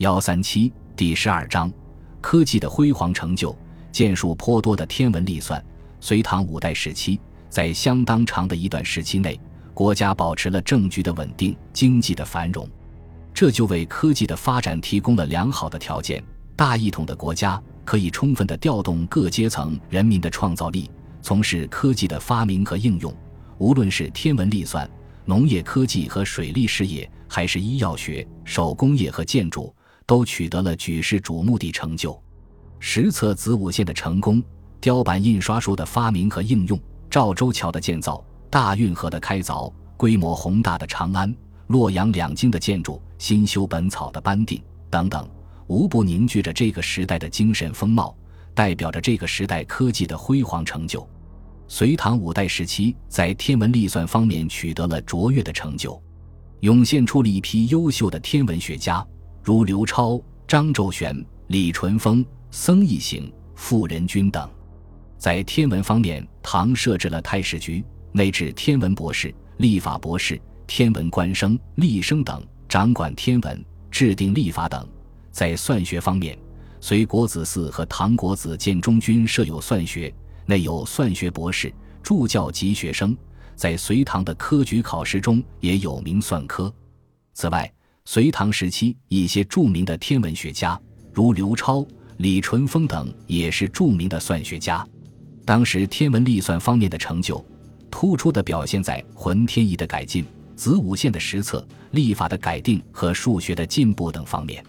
幺三七第十二章，科技的辉煌成就，建树颇多的天文历算。隋唐五代时期，在相当长的一段时期内，国家保持了政局的稳定，经济的繁荣，这就为科技的发展提供了良好的条件。大一统的国家可以充分的调动各阶层人民的创造力，从事科技的发明和应用。无论是天文历算、农业科技和水利事业，还是医药学、手工业和建筑，都取得了举世瞩目的成就。实测子午线的成功，雕版印刷术的发明和应用，赵州桥的建造，大运河的开凿，规模宏大的长安、洛阳两京的建筑，新修本草的颁定等等，无不凝聚着这个时代的精神风貌，代表着这个时代科技的辉煌成就。隋唐五代时期，在天文历算方面取得了卓越的成就，涌现出了一批优秀的天文学家，如刘超、张周旋、李淳风、僧一行、傅仁君等。在天文方面，唐设置了太史局，内置天文博士、历法博士、天文官生、历生等，掌管天文、制定历法等。在算学方面，隋国子嗣和唐国子监中均设有算学。内有算学博士、助教及学生，在隋唐的科举考试中也有名算科。此外，隋唐时期一些著名的天文学家，如刘超、李淳风等，也是著名的算学家。当时天文历算方面的成就，突出的表现在浑天仪的改进、子午线的实测、历法的改定和数学的进步等方面。